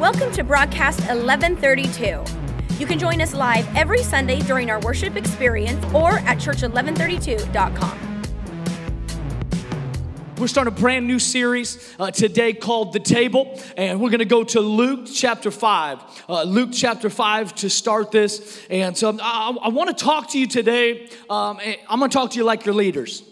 Welcome to broadcast 1132. You can join us live every Sunday during our worship experience or at church1132.com. We're starting a brand new series uh, today called The Table, and we're going to go to Luke chapter 5. Uh, Luke chapter 5 to start this. And so I, I want to talk to you today. Um, I'm going to talk to you like your leaders.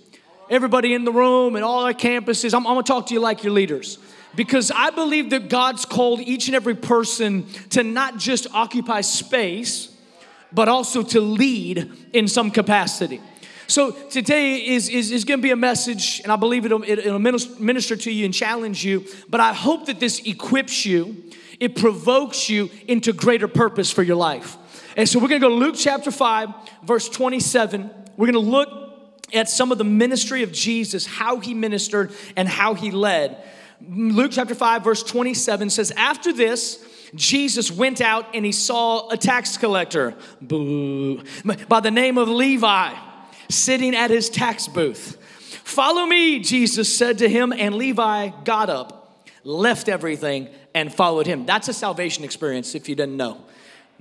Everybody in the room and all our campuses, I'm, I'm going to talk to you like your leaders because I believe that God's called each and every person to not just occupy space, but also to lead in some capacity. So today is, is, is going to be a message, and I believe it'll, it'll minister to you and challenge you, but I hope that this equips you, it provokes you into greater purpose for your life. And so we're going to go to Luke chapter 5, verse 27. We're going to look at some of the ministry of Jesus, how he ministered and how he led. Luke chapter 5, verse 27 says, After this, Jesus went out and he saw a tax collector, boo, by the name of Levi sitting at his tax booth. Follow me, Jesus said to him, and Levi got up, left everything, and followed him. That's a salvation experience if you didn't know.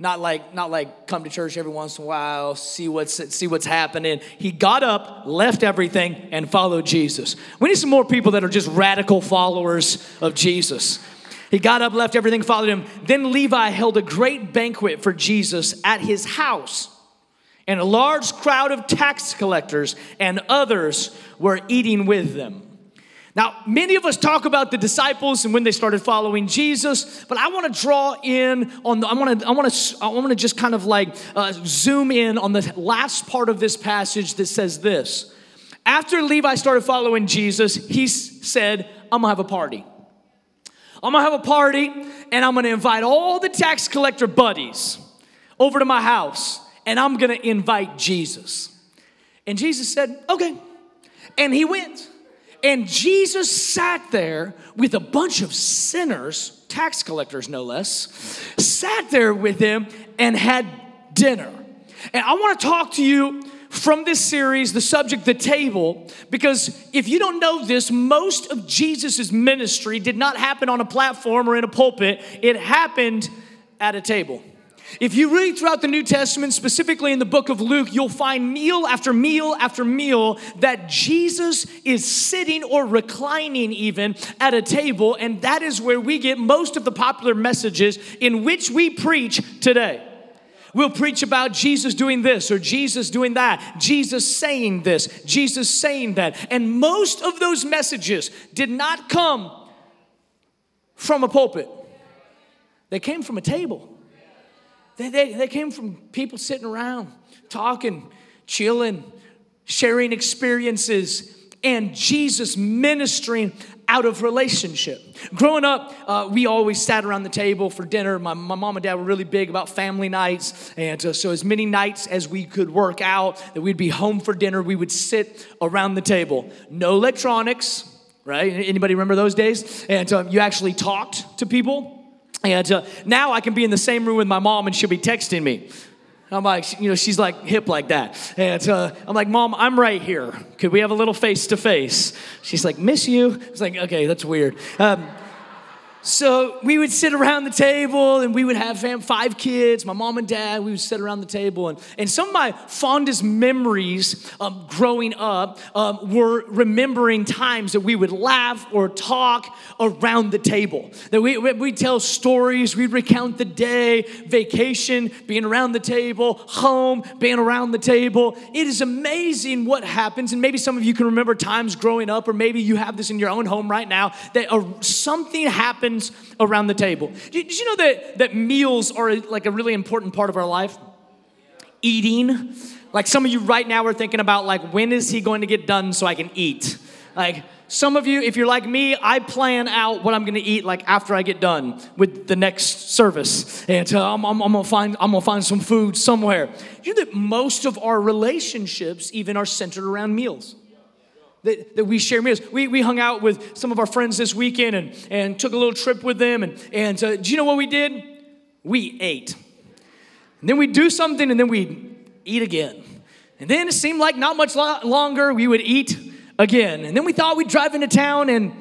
Not like, not like come to church every once in a while, see what's, see what's happening. He got up, left everything, and followed Jesus. We need some more people that are just radical followers of Jesus. He got up, left everything, followed him. Then Levi held a great banquet for Jesus at his house and a large crowd of tax collectors and others were eating with them. Now, many of us talk about the disciples and when they started following Jesus, but I want to draw in on the, I want to I want to I want to just kind of like uh, zoom in on the last part of this passage that says this. After Levi started following Jesus, he said, "I'm gonna have a party. I'm gonna have a party, and I'm gonna invite all the tax collector buddies over to my house." and I'm gonna invite Jesus. And Jesus said, Okay. And he went. And Jesus sat there with a bunch of sinners, tax collectors no less, sat there with them and had dinner. And I wanna talk to you from this series, the subject, the table, because if you don't know this, most of Jesus' ministry did not happen on a platform or in a pulpit, it happened at a table. If you read throughout the New Testament, specifically in the book of Luke, you'll find meal after meal after meal that Jesus is sitting or reclining even at a table, and that is where we get most of the popular messages in which we preach today. We'll preach about Jesus doing this or Jesus doing that, Jesus saying this, Jesus saying that. And most of those messages did not come from a pulpit, they came from a table. They, they, they came from people sitting around, talking, chilling, sharing experiences, and Jesus ministering out of relationship. Growing up, uh, we always sat around the table for dinner. My, my mom and dad were really big about family nights. And uh, so, as many nights as we could work out, that we'd be home for dinner, we would sit around the table. No electronics, right? Anybody remember those days? And um, you actually talked to people. And uh, now I can be in the same room with my mom and she'll be texting me. I'm like, you know, she's like hip like that. And uh, I'm like, Mom, I'm right here. Could we have a little face to face? She's like, Miss you? It's like, okay, that's weird. Um, so we would sit around the table and we would have fam- five kids, my mom and dad, we would sit around the table. And, and some of my fondest memories um, growing up um, were remembering times that we would laugh or talk around the table. That we, we'd tell stories, we'd recount the day, vacation, being around the table, home, being around the table. It is amazing what happens. And maybe some of you can remember times growing up, or maybe you have this in your own home right now, that uh, something happens happens around the table. Did you know that, that meals are like a really important part of our life? Eating. Like some of you right now are thinking about like when is he going to get done so I can eat? Like some of you, if you're like me, I plan out what I'm gonna eat like after I get done with the next service, and uh, I'm, I'm, I'm, gonna find I'm gonna find some food somewhere. You know that most of our relationships even are centered around meals that, that we share meals. We, we hung out with some of our friends this weekend and, and took a little trip with them. And, and uh, do you know what we did? We ate. And then we'd do something and then we'd eat again. And then it seemed like not much lo- longer we would eat again. And then we thought we'd drive into town and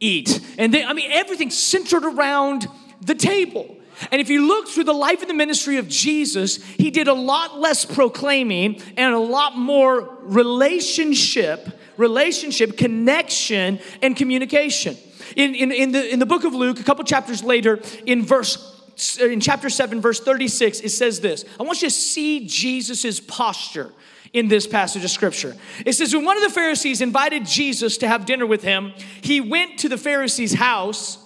eat. And then, I mean, everything centered around the table. And if you look through the life and the ministry of Jesus, he did a lot less proclaiming and a lot more relationship, relationship, connection, and communication. In, in, in, the, in the book of Luke, a couple chapters later, in verse in chapter 7, verse 36, it says this. I want you to see Jesus' posture in this passage of scripture. It says, When one of the Pharisees invited Jesus to have dinner with him, he went to the Pharisee's house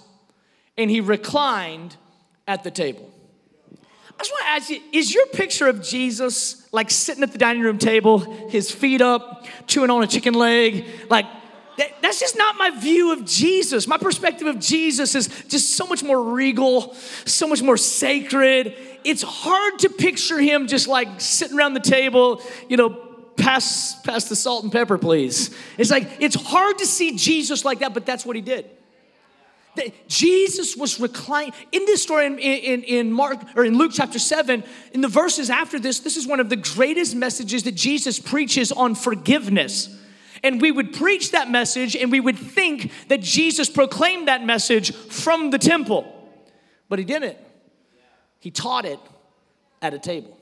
and he reclined at the table. I just want to ask you is your picture of Jesus like sitting at the dining room table, his feet up, chewing on a chicken leg? Like, that, that's just not my view of Jesus. My perspective of Jesus is just so much more regal, so much more sacred. It's hard to picture him just like sitting around the table, you know, pass, pass the salt and pepper, please. It's like, it's hard to see Jesus like that, but that's what he did. Jesus was reclining in this story in, in, in, Mark or in Luke chapter 7, in the verses after this, this is one of the greatest messages that Jesus preaches on forgiveness. And we would preach that message and we would think that Jesus proclaimed that message from the temple. But he didn't. He taught it at a table.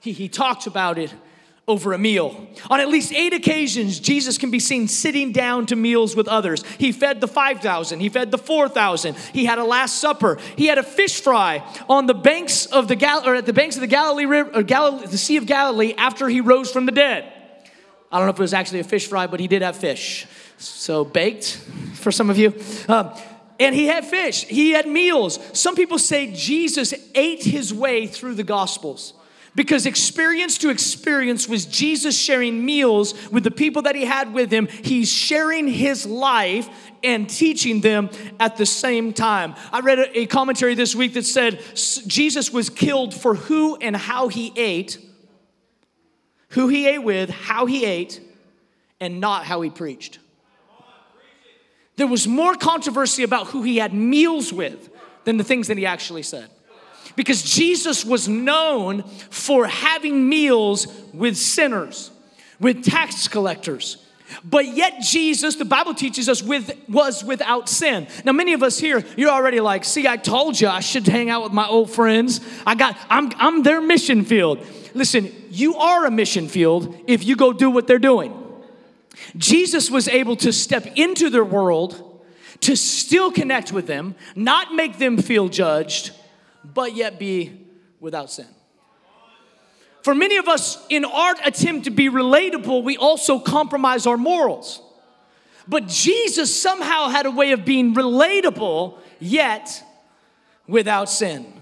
He, he talked about it over a meal. On at least eight occasions, Jesus can be seen sitting down to meals with others. He fed the 5,000, he fed the 4,000, he had a Last Supper, he had a fish fry on the banks of the Gal- or at the banks of the Galilee River, Galilee, the Sea of Galilee after he rose from the dead. I don't know if it was actually a fish fry, but he did have fish. So baked for some of you. Um, and he had fish, he had meals. Some people say Jesus ate his way through the Gospels because experience to experience was Jesus sharing meals with the people that he had with him. He's sharing his life and teaching them at the same time. I read a, commentary this week that said Jesus was killed for who and how he ate, who he ate with, how he ate, and not how he preached. There was more controversy about who he had meals with than the things that he actually said because Jesus was known for having meals with sinners, with tax collectors. But yet Jesus, the Bible teaches us, with, was without sin. Now, many of us here, you're already like, see, I told you I should hang out with my old friends. I got, I'm, I'm their mission field. Listen, you are a mission field if you go do what they're doing. Jesus was able to step into their world, to still connect with them, not make them feel judged, but yet be without sin. For many of us, in our attempt to be relatable, we also compromise our morals. But Jesus somehow had a way of being relatable, yet without sin.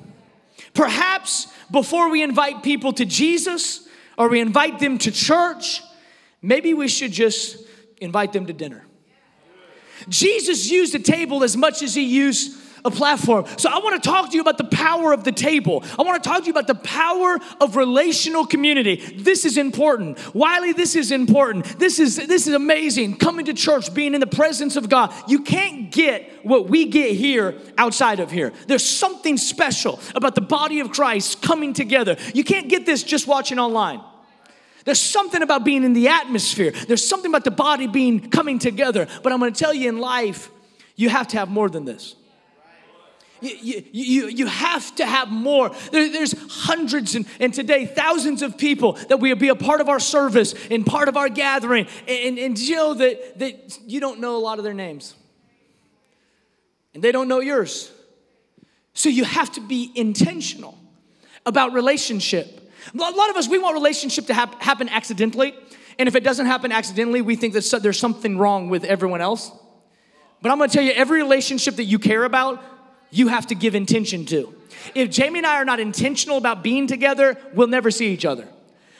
Perhaps before we invite people to Jesus or we invite them to church, maybe we should just invite them to dinner. Jesus used a table as much as he used a platform. So I want to talk to you about the power of the table. I want to talk to you about the power of relational community. This is important. Wiley, this is important. This is this is amazing. Coming to church, being in the presence of God. You can't get what we get here outside of here. There's something special about the body of Christ coming together. You can't get this just watching online. There's something about being in the atmosphere. There's something about the body being coming together. But I'm going to tell you in life, you have to have more than this. You, you, you have to have more. There, there's hundreds and, and today thousands of people that will be a part of our service and part of our gathering. And, and you know that, that you don't know a lot of their names. And they don't know yours. So you have to be intentional about relationship. A lot of us, we want relationship to hap- happen accidentally. And if it doesn't happen accidentally, we think that there's something wrong with everyone else. But I'm gonna tell you, every relationship that you care about, you have to give intention to. If Jamie and I are not intentional about being together, we'll never see each other.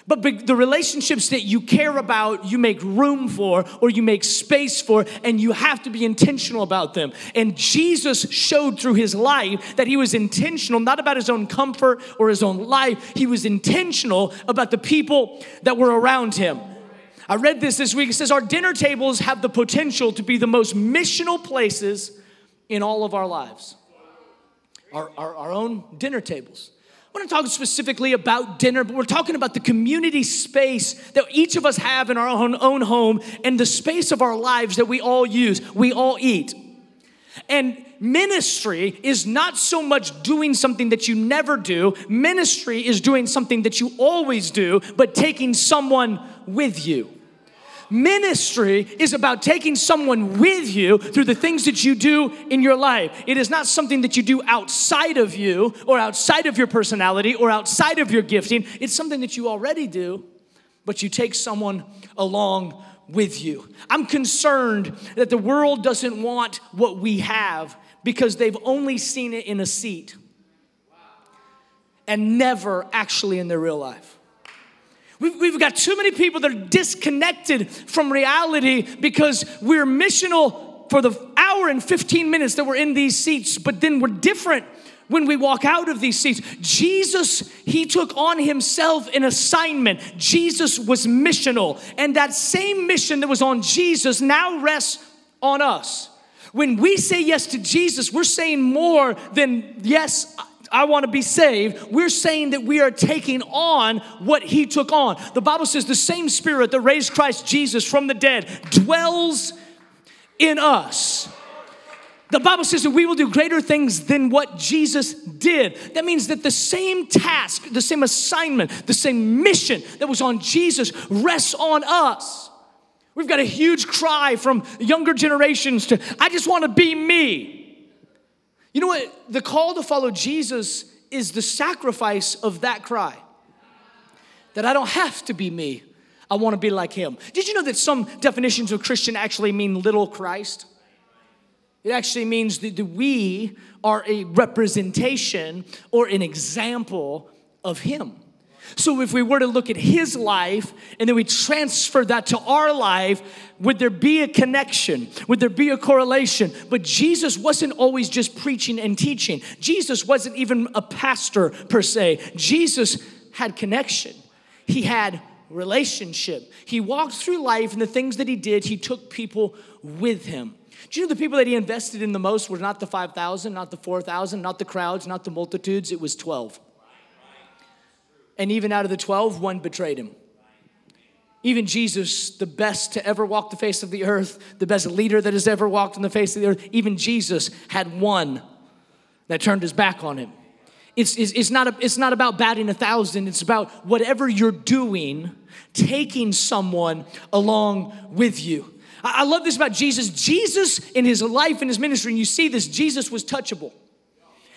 But the relationships that you care about, you make room for or you make space for, and you have to be intentional about them. And Jesus showed through his life that he was intentional, not about his own comfort or his own life, he was intentional about the people that were around him. I read this this week. It says, Our dinner tables have the potential to be the most missional places in all of our lives our, our, our own dinner tables. I want to talk specifically about dinner, but we're talking about the community space that each of us have in our own, own home and the space of our lives that we all use. We all eat. And ministry is not so much doing something that you never do, ministry is doing something that you always do, but taking someone with you. Ministry is about taking someone with you through the things that you do in your life. It is not something that you do outside of you or outside of your personality or outside of your gifting. It's something that you already do, but you take someone along with you. I'm concerned that the world doesn't want what we have because they've only seen it in a seat and never actually in their real life. We've, we've got too many people that are disconnected from reality because we're missional for the hour and 15 minutes that we're in these seats, but then we're different when we walk out of these seats. Jesus, he took on himself an assignment. Jesus was missional, and that same mission that was on Jesus now rests on us. When we say yes to Jesus, we're saying more than yes, I want to be saved, we're saying that we are taking on what he took on. The Bible says the same spirit that raised Christ Jesus from the dead dwells in us. The Bible says that we will do greater things than what Jesus did. That means that the same task, the same assignment, the same mission that was on Jesus rests on us. We've got a huge cry from younger generations to, I just want to be me. You know what? The call to follow Jesus is the sacrifice of that cry. That I don't have to be me, I want to be like him. Did you know that some definitions of Christian actually mean little Christ? It actually means that we are a representation or an example of him. So if we were to look at his life and then we transfer that to our life, would there be a connection? Would there be a correlation? But Jesus wasn't always just preaching and teaching. Jesus wasn't even a pastor per se. Jesus had connection. He had relationship. He walked through life and the things that he did, he took people with him. Do you know the people that he invested in the most were not the 5,000, not the 4,000, not the crowds, not the multitudes, it was 12. And even out of the 12, one betrayed him. Even Jesus, the best to ever walk the face of the earth, the best leader that has ever walked on the face of the earth, even Jesus had one that turned his back on him. It's, it's, it's, not a, it's not about batting a thousand, it's about whatever you're doing, taking someone along with you. I, I love this about Jesus. Jesus, in his life and his ministry, and you see this, Jesus was touchable.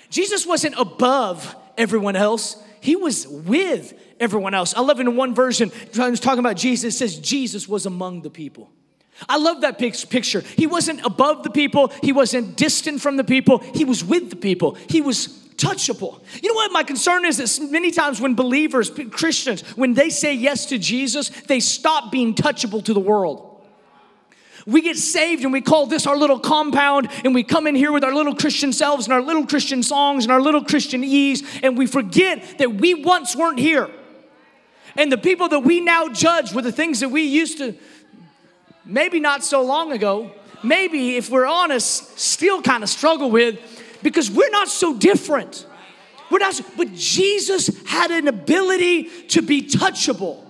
Jesus wasn't above everyone else, he was with everyone else. I love in one version, I was talking about Jesus, says Jesus was among the people. I love that picture. He wasn't above the people, he wasn't distant from the people, he was with the people. He was touchable. You know what my concern is that many times when believers, Christians, when they say yes to Jesus, they stop being touchable to the world. We get saved and we call this our little compound, and we come in here with our little Christian selves and our little Christian songs and our little Christian ease, and we forget that we once weren't here. And the people that we now judge were the things that we used to, maybe not so long ago, maybe if we're honest, still kind of struggle with because we're not so different. We're not, but Jesus had an ability to be touchable.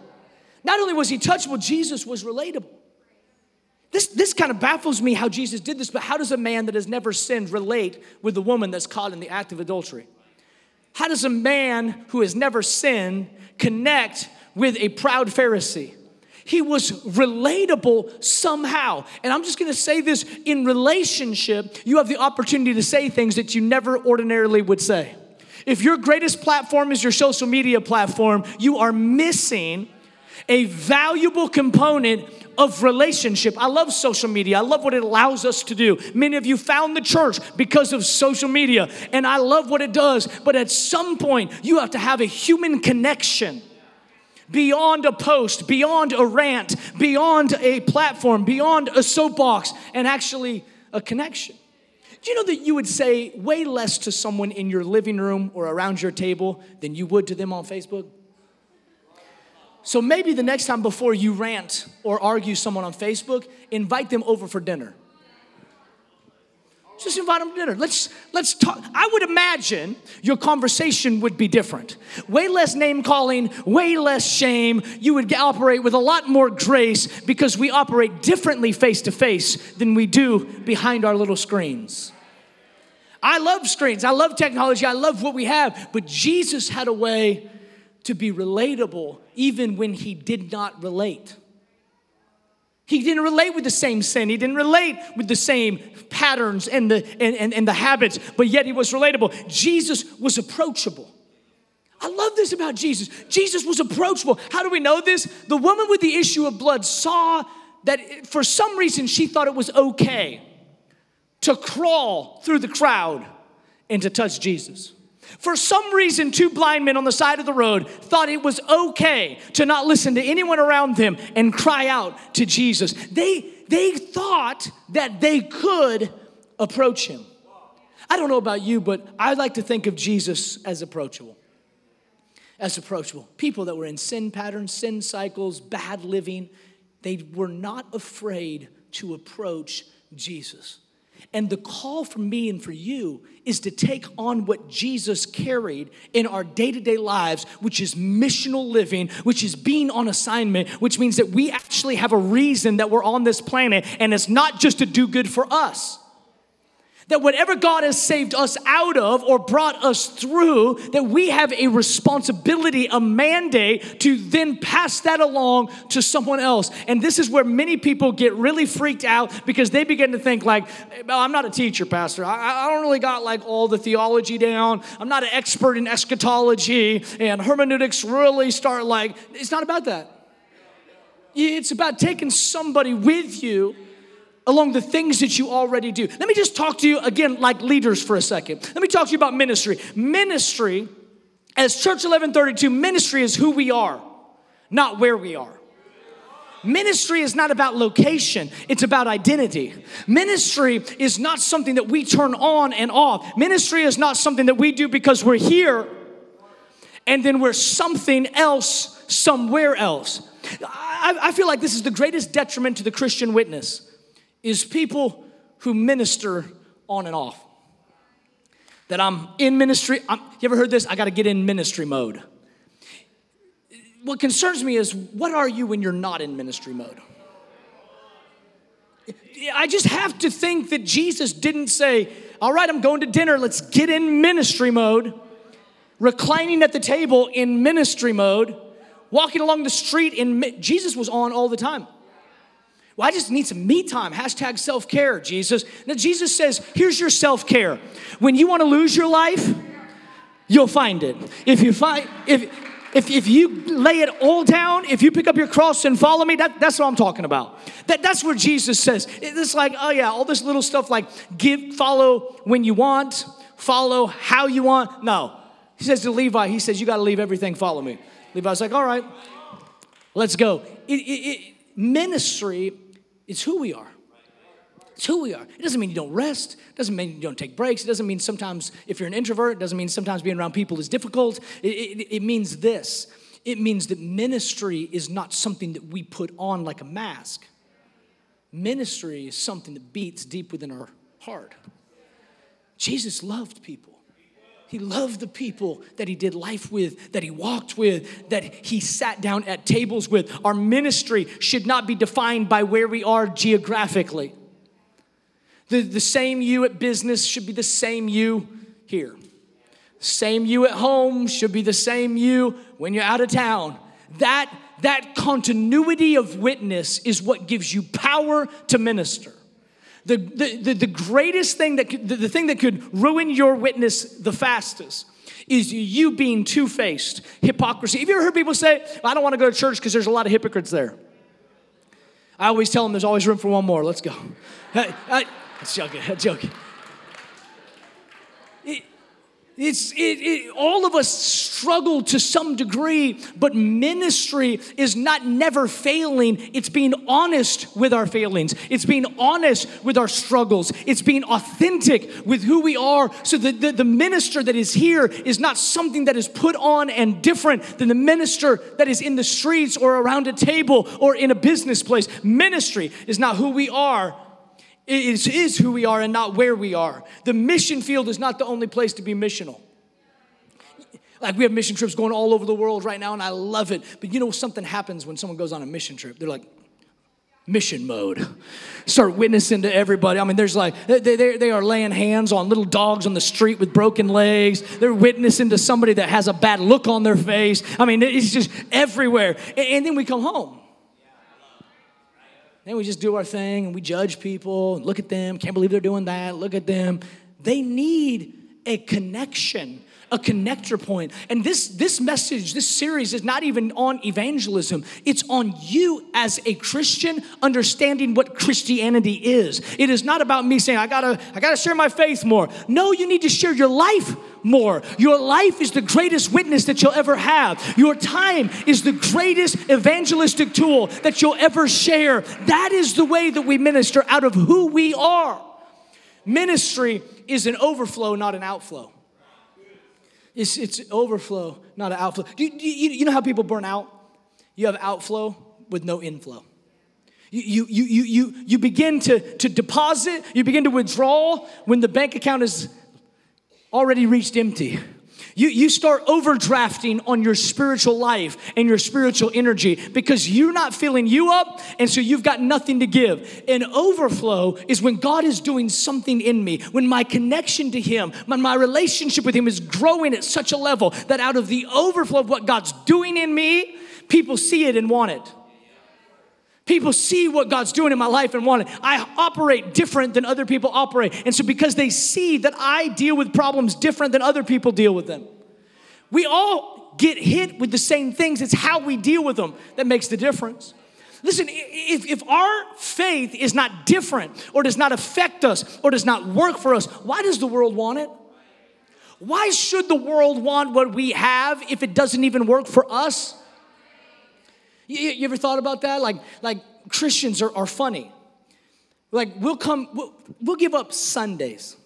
Not only was he touchable, Jesus was relatable. This, this kind of baffles me how Jesus did this, but how does a man that has never sinned relate with the woman that's caught in the act of adultery? How does a man who has never sinned connect with a proud Pharisee? He was relatable somehow. And I'm just gonna say this in relationship, you have the opportunity to say things that you never ordinarily would say. If your greatest platform is your social media platform, you are missing a valuable component of relationship. I love social media. I love what it allows us to do. Many of you found the church because of social media, and I love what it does. But at some point, you have to have a human connection beyond a post, beyond a rant, beyond a platform, beyond a soapbox, and actually a connection. Do you know that you would say way less to someone in your living room or around your table than you would to them on Facebook? So maybe the next time before you rant or argue someone on Facebook, invite them over for dinner. Just invite them to dinner. Let's let's talk. I would imagine your conversation would be different. Way less name calling, way less shame. You would operate with a lot more grace because we operate differently face to face than we do behind our little screens. I love screens, I love technology, I love what we have, but Jesus had a way to be relatable even when he did not relate. He didn't relate with the same sin. He didn't relate with the same patterns and the, and, and, and the habits, but yet he was relatable. Jesus was approachable. I love this about Jesus. Jesus was approachable. How do we know this? The woman with the issue of blood saw that for some reason she thought it was okay to crawl through the crowd and to touch Jesus. For some reason, two blind men on the side of the road thought it was okay to not listen to anyone around them and cry out to Jesus. They, they thought that they could approach him. I don't know about you, but I like to think of Jesus as approachable. As approachable. People that were in sin patterns, sin cycles, bad living, they were not afraid to approach Jesus. And the call for me and for you is to take on what Jesus carried in our day to day lives, which is missional living, which is being on assignment, which means that we actually have a reason that we're on this planet, and it's not just to do good for us that whatever God has saved us out of or brought us through, that we have a responsibility, a mandate to then pass that along to someone else. And this is where many people get really freaked out because they begin to think like, well, I'm not a teacher, pastor. I, I don't really got like all the theology down. I'm not an expert in eschatology and hermeneutics really start like, it's not about that. It's about taking somebody with you along the things that you already do. Let me just talk to you again like leaders for a second. Let me talk to you about ministry. Ministry, as Church 1132, ministry is who we are, not where we are. Ministry is not about location, it's about identity. Ministry is not something that we turn on and off. Ministry is not something that we do because we're here and then we're something else somewhere else. I, I feel like this is the greatest detriment to the Christian witness is people who minister on and off. That I'm in ministry. I'm, you ever heard this? I got to get in ministry mode. What concerns me is what are you when you're not in ministry mode? I just have to think that Jesus didn't say, All right, I'm going to dinner, let's get in ministry mode, reclining at the table in ministry mode, walking along the street in. Jesus was on all the time. Well, I just need some me time. Hashtag self care, Jesus. Now, Jesus says, here's your self care. When you want to lose your life, you'll find it. If you find, if, if, if you lay it all down, if you pick up your cross and follow me, that, that's what I'm talking about. That, that's where Jesus says. It's like, oh yeah, all this little stuff like give, follow when you want, follow how you want. No. He says to Levi, he says, you got to leave everything, follow me. Levi's like, all right, let's go. It, it, it, ministry it's who we are. It's who we are. It doesn't mean you don't rest. It doesn't mean you don't take breaks. It doesn't mean sometimes, if you're an introvert, it doesn't mean sometimes being around people is difficult. It, it, it means this it means that ministry is not something that we put on like a mask. Ministry is something that beats deep within our heart. Jesus loved people. He loved the people that he did life with, that he walked with, that he sat down at tables with. Our ministry should not be defined by where we are geographically. The, the same you at business should be the same you here. Same you at home should be the same you when you're out of town. That, that continuity of witness is what gives you power to minister. The, the, the, greatest thing that could, the, the thing that could ruin your witness the fastest is you being two faced, hypocrisy. Have you ever heard people say, I don't want to go to church because there's a lot of hypocrites there? I always tell them there's always room for one more. Let's go. I, I, that's joking. That's joking. It's, it, it, all of us struggle to some degree, but ministry is not never failing. It's being honest with our failings. It's being honest with our struggles. It's being authentic with who we are. So the, the, the minister that is here is not something that is put on and different than the minister that is in the streets or around a table or in a business place. Ministry is not who we are, it is who we are and not where we are. The mission field is not the only place to be missional. Like we have mission trips going all over the world right now, and I love it. But you know, something happens when someone goes on a mission trip. They're like, mission mode. Start witnessing to everybody. I mean, there's like, they, they, they are laying hands on little dogs on the street with broken legs. They're witnessing to somebody that has a bad look on their face. I mean, it's just everywhere. And, and then we come home. Then we just do our thing and we judge people. And look at them. Can't believe they're doing that. Look at them. They need a connection a connector point. And this, this message, this series is not even on evangelism. It's on you as a Christian understanding what Christianity is. It is not about me saying, I gotta, I gotta share my faith more. No, you need to share your life more. Your life is the greatest witness that you'll ever have. Your time is the greatest evangelistic tool that you'll ever share. That is the way that we minister out of who we are. Ministry is an overflow, not an outflow. It's, it's overflow, not an outflow. You, you, you know how people burn out? You have outflow with no inflow. You, you, you, you, you begin to, to deposit, you begin to withdraw when the bank account is already reached empty. You, you start overdrafting on your spiritual life and your spiritual energy because you're not filling you up, and so you've got nothing to give. And overflow is when God is doing something in me, when my connection to Him, when my relationship with Him is growing at such a level that out of the overflow of what God's doing in me, people see it and want it. People see what God's doing in my life and want it. I operate different than other people operate. And so, because they see that I deal with problems different than other people deal with them, we all get hit with the same things. It's how we deal with them that makes the difference. Listen, if, if our faith is not different or does not affect us or does not work for us, why does the world want it? Why should the world want what we have if it doesn't even work for us? You, you ever thought about that? Like, like Christians are, are funny. Like, we'll come, we'll, we'll give up Sundays,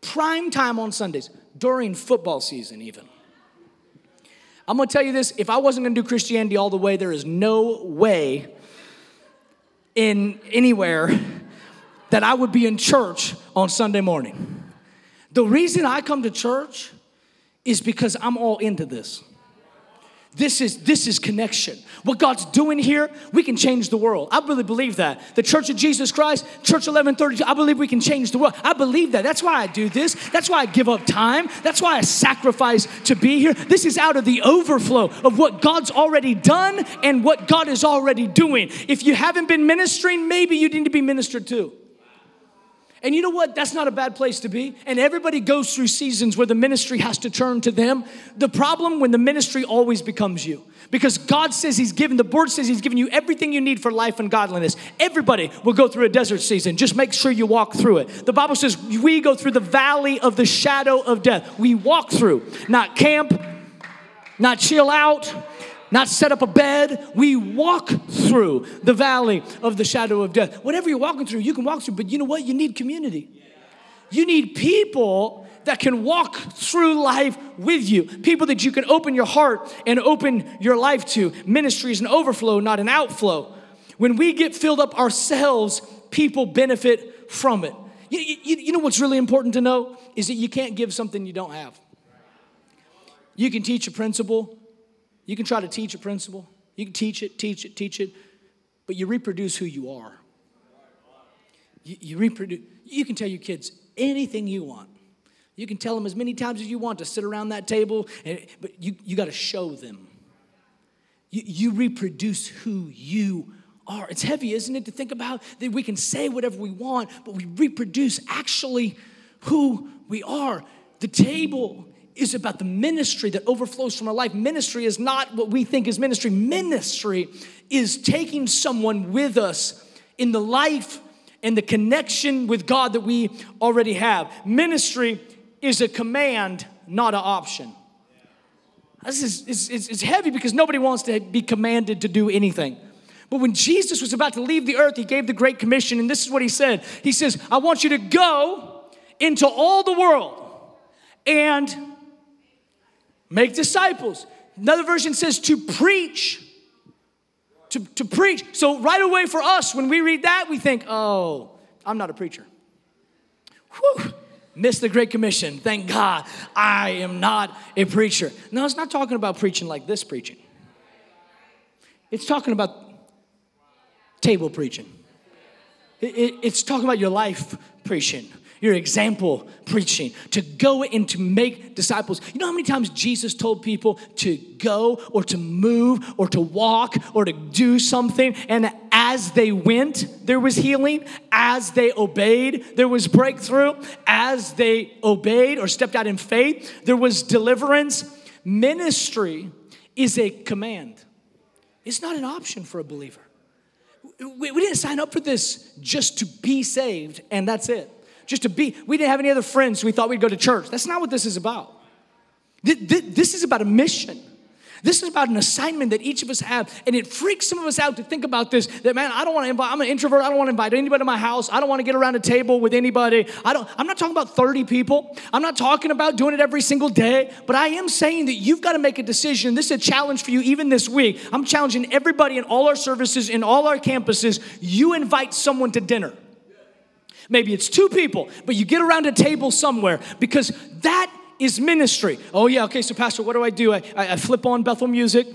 prime time on Sundays, during football season, even. I'm gonna tell you this if I wasn't gonna do Christianity all the way, there is no way in anywhere that I would be in church on Sunday morning. The reason I come to church is because I'm all into this. This is this is connection. What God's doing here, we can change the world. I really believe that. The Church of Jesus Christ, Church 1132, I believe we can change the world. I believe that. That's why I do this. That's why I give up time. That's why I sacrifice to be here. This is out of the overflow of what God's already done and what God is already doing. If you haven't been ministering, maybe you need to be ministered to. And you know what? That's not a bad place to be. And everybody goes through seasons where the ministry has to turn to them. The problem when the ministry always becomes you. Because God says He's given, the board says He's given you everything you need for life and godliness. Everybody will go through a desert season. Just make sure you walk through it. The Bible says we go through the valley of the shadow of death. We walk through, not camp, not chill out, not set up a bed. We walk through the valley of the shadow of death. Whatever you're walking through, you can walk through, but you know what? You need community. You need people that can walk through life with you, people that you can open your heart and open your life to. Ministry is an overflow, not an outflow. When we get filled up ourselves, people benefit from it. You, you, you know what's really important to know is that you can't give something you don't have. You can teach a principle, you can try to teach a principle, you can teach it, teach it, teach it, but you reproduce who you are. You, you reproduce, you can tell your kids anything you want. You can tell them as many times as you want to sit around that table, and, but you, you got to show them. You, you reproduce who you are. It's heavy, isn't it, to think about that we can say whatever we want, but we reproduce actually who we are. The table is about the ministry that overflows from our life. Ministry is not what we think is ministry. Ministry is taking someone with us in the life and the connection with God that we already have. Ministry is a command, not an option. This is it's, it's, heavy because nobody wants to be commanded to do anything. But when Jesus was about to leave the earth, he gave the Great Commission, and this is what he said He says, I want you to go into all the world and make disciples. Another version says to preach. To, to preach. So, right away for us, when we read that, we think, oh, I'm not a preacher. Whew, missed the Great Commission. Thank God I am not a preacher. No, it's not talking about preaching like this preaching, it's talking about table preaching. It- it- it's talking about your life preaching, your example preaching, to go and to make disciples. You know how many times Jesus told people to go or to move or to walk or to do something, and as they went, there was healing. As they obeyed, there was breakthrough. As they obeyed or stepped out in faith, there was deliverance. Ministry is a command, it's not an option for a believer. We, didn't sign up for this just to be saved, and that's it. Just to be, we didn't have any other friends, so we thought we'd go to church. That's not what this is about. Th- th- This is about a mission. This is about an assignment that each of us have, and it freaks some of us out to think about this. That man, I don't want to invite. I'm an introvert. I don't want to invite anybody to my house. I don't want to get around a table with anybody. I don't. I'm not talking about 30 people. I'm not talking about doing it every single day. But I am saying that you've got to make a decision. This is a challenge for you, even this week. I'm challenging everybody in all our services, in all our campuses. You invite someone to dinner. Maybe it's two people, but you get around a table somewhere because that is ministry. Oh, yeah, okay, so Pastor, what do I do? I, I, I flip on Bethel music,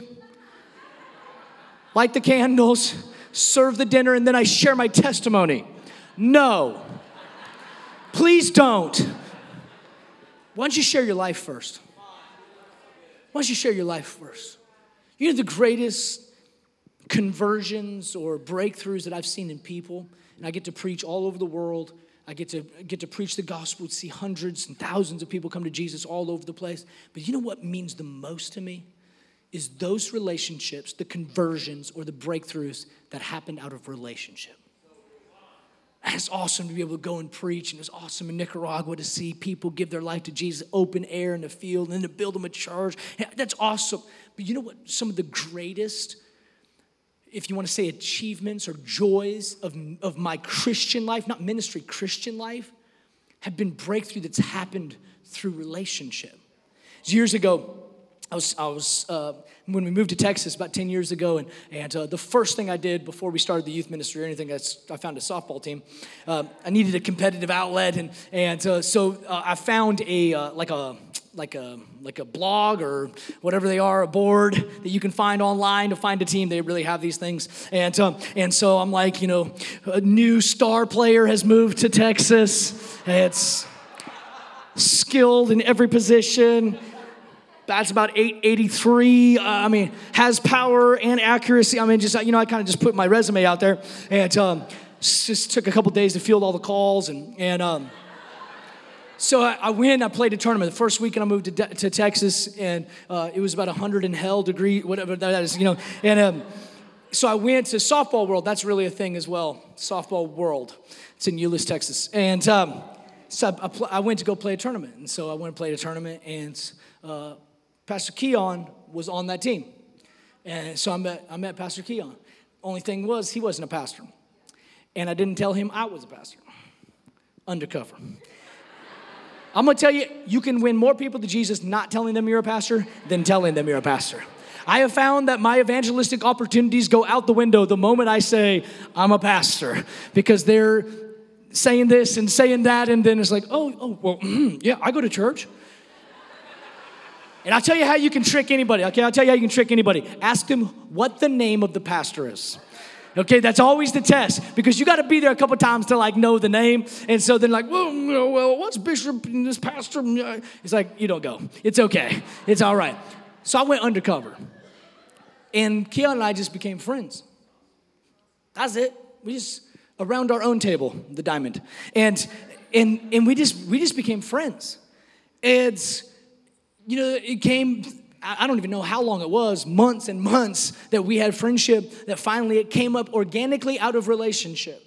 light the candles, serve the dinner, and then I share my testimony. No. Please don't. Why don't you share your life first? Why don't you share your life first? You know the greatest conversions or breakthroughs that I've seen in people, and I get to preach all over the world. I get to get to preach the gospel, to see hundreds and thousands of people come to Jesus all over the place. But you know what means the most to me? Is those relationships, the conversions or the breakthroughs that happen out of relationship. It's awesome to be able to go and preach, and it's awesome in Nicaragua to see people give their life to Jesus, open air in the field, and then to build them a church. That's awesome. But you know what? Some of the greatest if you want to say achievements or joys of, of my Christian life, not ministry, Christian life, have been breakthrough that's happened through relationship. Years ago, I was, I was uh, when we moved to Texas about 10 years ago, and, and uh, the first thing I did before we started the youth ministry or anything, that's, I found a softball team. Um, I needed a competitive outlet, and, and uh, so uh, I found a, uh, like a, like a like a blog or whatever they are, a board that you can find online to find a team. They really have these things, and um, and so I'm like, you know, a new star player has moved to Texas. It's skilled in every position. That's about 883. Uh, I mean, has power and accuracy. I mean, just you know, I kind of just put my resume out there, and um, just took a couple days to field all the calls, and and. Um, so I, I win. I played a tournament. The first weekend I moved to, De- to Texas, and uh, it was about 100 in hell degree, whatever that is, you know. And um, so I went to softball world. That's really a thing as well. Softball world. It's in Euless, Texas. And um, so I, I, pl- I went to go play a tournament. And so I went and played a tournament, and uh, Pastor Keon was on that team. And so I met, I met Pastor Keon. Only thing was, he wasn't a pastor. And I didn't tell him I was a pastor. Undercover. I'm gonna tell you, you can win more people to Jesus not telling them you're a pastor than telling them you're a pastor. I have found that my evangelistic opportunities go out the window the moment I say I'm a pastor because they're saying this and saying that, and then it's like, oh, oh, well, mm, yeah, I go to church. And I'll tell you how you can trick anybody, okay? I'll tell you how you can trick anybody. Ask them what the name of the pastor is. Okay, that's always the test because you got to be there a couple times to like know the name. And so then like, well, well, what's bishop and this pastor? It's like you don't go. It's okay. It's all right. So I went undercover, and Keon and I just became friends. That's it. We just around our own table, the diamond, and and and we just we just became friends. It's you know it came I don't even know how long it was, months and months that we had friendship that finally it came up organically out of relationship.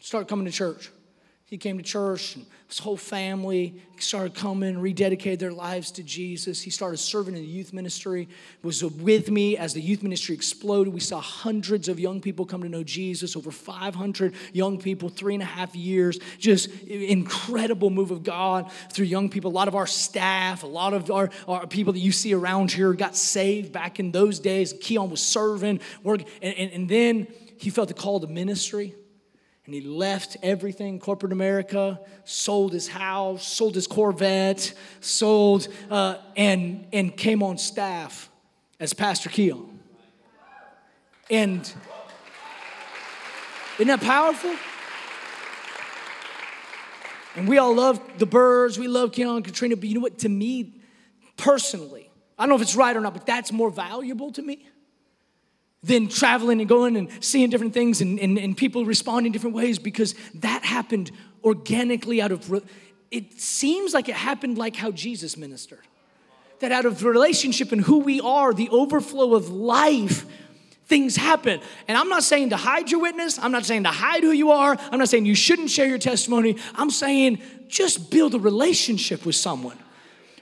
Start coming to church. He came to church, and his whole family started coming, rededicated their lives to Jesus. He started serving in the youth ministry, was with me as the youth ministry exploded. We saw hundreds of young people come to know Jesus, over 500 young people, three and a half years. Just incredible move of God through young people. A lot of our staff, a lot of our, our people that you see around here got saved back in those days. Keon was serving, working, and, and, and then he felt the call to ministry. And he left everything, corporate America, sold his house, sold his Corvette, sold, uh, and, and came on staff as Pastor Keon. And isn't that powerful? And we all love the birds we love keon and Katrina, but you know what? To me, personally, I don't know if it's right or not, but that's more valuable to me than traveling and going and seeing different things and, and, and people responding different ways because that happened organically out of, it seems like it happened like how Jesus ministered. That out of relationship and who we are, the overflow of life, things happen. And I'm not saying to hide your witness, I'm not saying to hide who you are, I'm not saying you shouldn't share your testimony. I'm saying just build a relationship with someone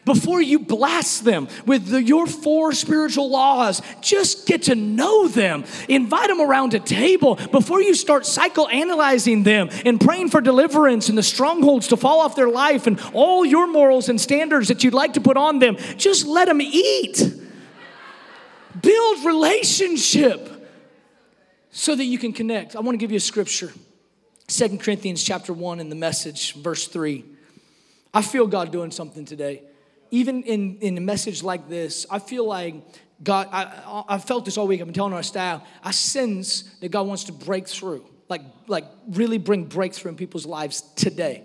before you blast them with the, your four spiritual laws, just get to know them. Invite them around a table before you start psychoanalyzing them and praying for deliverance and the strongholds to fall off their life and all your morals and standards that you'd like to put on them. Just let them eat. Build relationship so that you can connect. I want to give you a scripture. Second Corinthians chapter 1 in the message, verse 3. I feel God doing something today even in, in a message like this, I feel like God, I, I felt this all week. I've been telling our staff, I sense that God wants to break through, like, like really bring breakthrough in people's lives today.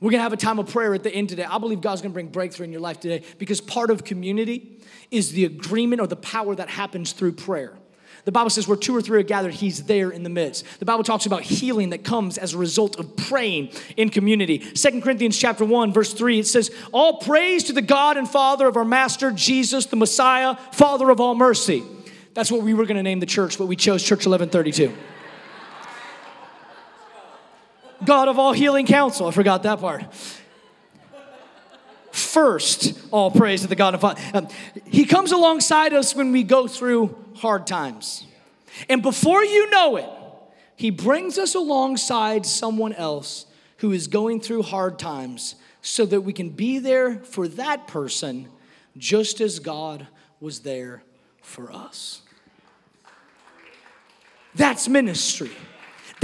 We're gonna have a time of prayer at the end today. I believe God's gonna bring breakthrough in your life today because part of community is the agreement or the power that happens through prayer. The Bible says where two or three are gathered, he's there in the midst. The Bible talks about healing that comes as a result of praying in community. Second Corinthians chapter 1 verse 3 it says, "All praise to the God and Father of our master Jesus the Messiah, Father of all mercy." That's what we were going to name the church, but we chose Church 1132. God of all healing counsel. I forgot that part first all praise to the God of Father. Um, he comes alongside us when we go through hard times. And before you know it, He brings us alongside someone else who is going through hard times so that we can be there for that person just as God was there for us. That's ministry.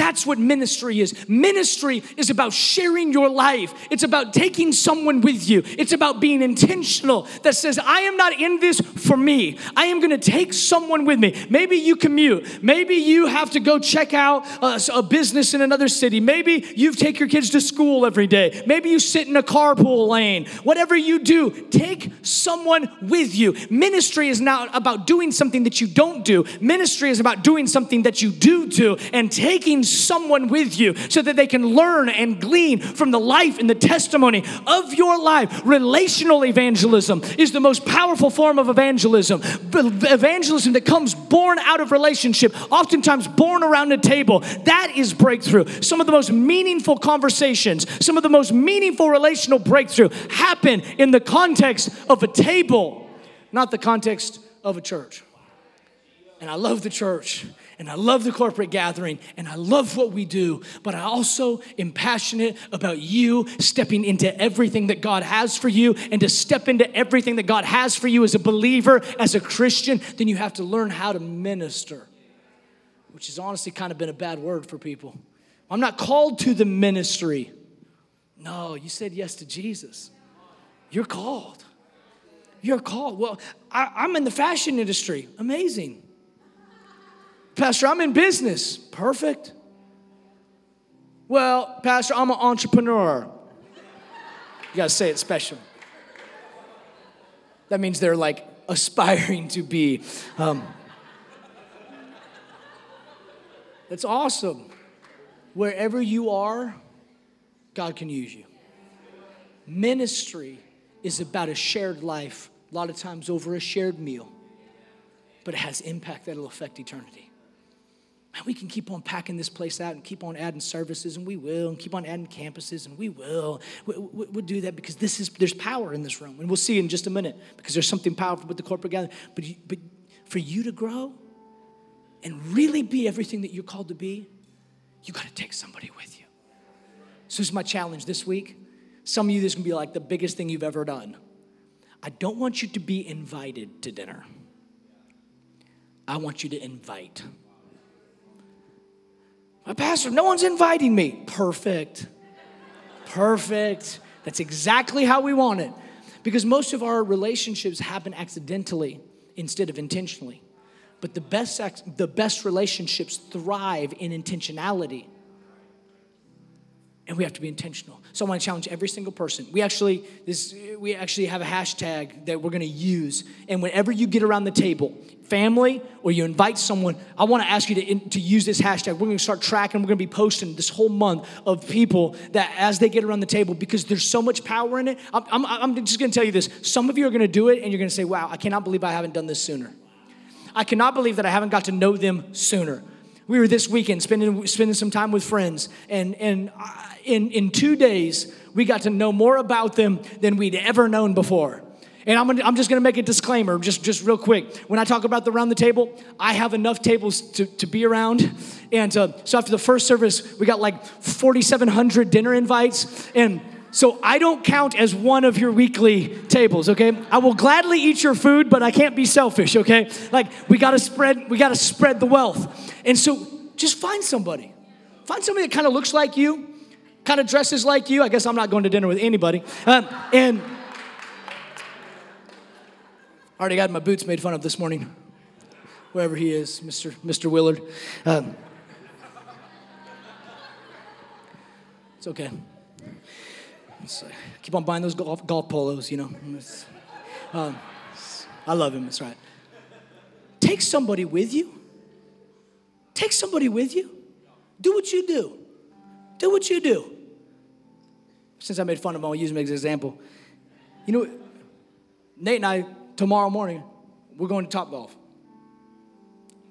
That's what ministry is. Ministry is about sharing your life, it's about taking someone with you, it's about being intentional that says, I am not in this for me. I am going to take someone with me. Maybe you commute, maybe you have to go check out a, a business in another city, maybe you take your kids to school every day, maybe you sit in a carpool lane. Whatever you do, take someone with you. Ministry is not about doing something that you don't do, ministry is about doing something that you do do and taking someone with you so that they can learn and glean from the life and the testimony of your life. Relational evangelism is the most powerful form of evangelism. Evangelism that comes born out of relationship, oftentimes born around a table. That is breakthrough. Some of the most meaningful conversations, some of the most meaningful relational breakthrough happen in the context of a table, not the context of a church. And I love the church and I love the corporate gathering and I love what we do, but I also am passionate about you stepping into everything that God has for you and to step into everything that God has for you as a believer, as a Christian, then you have to learn how to minister, which has honestly kind of been a bad word for people. I'm not called to the ministry. No, you said yes to Jesus. You're called. You're called. Well, I, am in the fashion industry. Amazing. Pastor, I'm in business. Perfect. Well, Pastor, I'm an entrepreneur. You gotta say it special. That means they're like aspiring to be. Um, that's awesome. Wherever you are, God can use you. Ministry is about a shared life, a lot of times over a shared meal, but it has impact that'll affect eternity we can keep on packing this place out and keep on adding services, and we will, and keep on adding campuses, and we will. We, we, we'll do that because this is there's power in this room, and we'll see in just a minute because there's something powerful with the corporate gathering. But you, but for you to grow and really be everything that you're called to be, you got to take somebody with you. So this is my challenge this week. Some of you, this can be like the biggest thing you've ever done. I don't want you to be invited to dinner. I want you to invite. My pastor, no one's inviting me. Perfect. Perfect. That's exactly how we want it. Because most of our relationships happen accidentally instead of intentionally. But the best, the best relationships thrive in intentionality. And we have to be intentional. So I want to challenge every single person. We actually this we actually have a hashtag that we're going to use, and whenever you get around the table, family or you invite someone, I want to ask you to, to use this hashtag. We're going to start tracking. We're going to be posting this whole month of people that as they get around the table because there's so much power in it. I'm, I'm, I'm just going to tell you this. Some of you are going to do it, and you're going to say, "Wow, I cannot believe I haven't done this sooner." I cannot believe that I haven't got to know them sooner. We were this weekend spending, spending some time with friends, and, and in, in two days, we got to know more about them than we'd ever known before. And I'm, gonna, I'm just gonna make a disclaimer, just, just real quick. When I talk about the round the table, I have enough tables to, to be around. And uh, so after the first service, we got like 4,700 dinner invites. And so I don't count as one of your weekly tables, okay? I will gladly eat your food, but I can't be selfish, okay? Like we gotta spread, we gotta spread the wealth. And so just find somebody. Find somebody that kind of looks like you, kind of dresses like you. I guess I'm not going to dinner with anybody. Um, and I already got my boots made fun of this morning. Wherever he is, Mr. Mr. Willard. Um, it's okay. Uh, keep on buying those golf, golf polos, you know. Um, I love him, that's right. Take somebody with you. Take somebody with you. Do what you do. Do what you do. Since I made fun of him, I'll use him as an example. You know, Nate and I, tomorrow morning, we're going to Top Golf.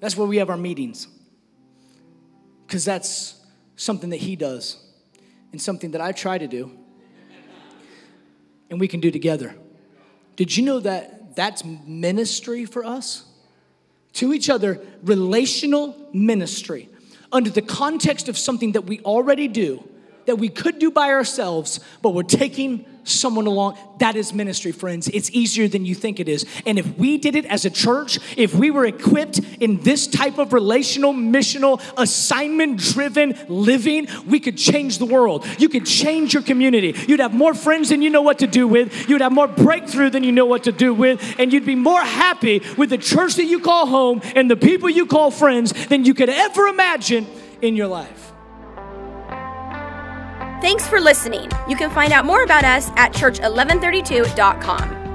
That's where we have our meetings. Because that's something that he does and something that I try to do and we can do together. Did you know that that's ministry for us? To each other, relational ministry under the context of something that we already do, that we could do by ourselves, but we're taking someone along. That is ministry, friends. It's easier than you think it is. And if we did it as a church, if we were equipped in this type of relational, missional, assignment driven living, we could change the world. You could change your community. You'd have more friends than you know what to do with. You'd have more breakthrough than you know what to do with. And you'd be more happy with the church that you call home and the people you call friends than you could ever imagine in your life. Thanks for listening. You can find out more about us at church1132.com.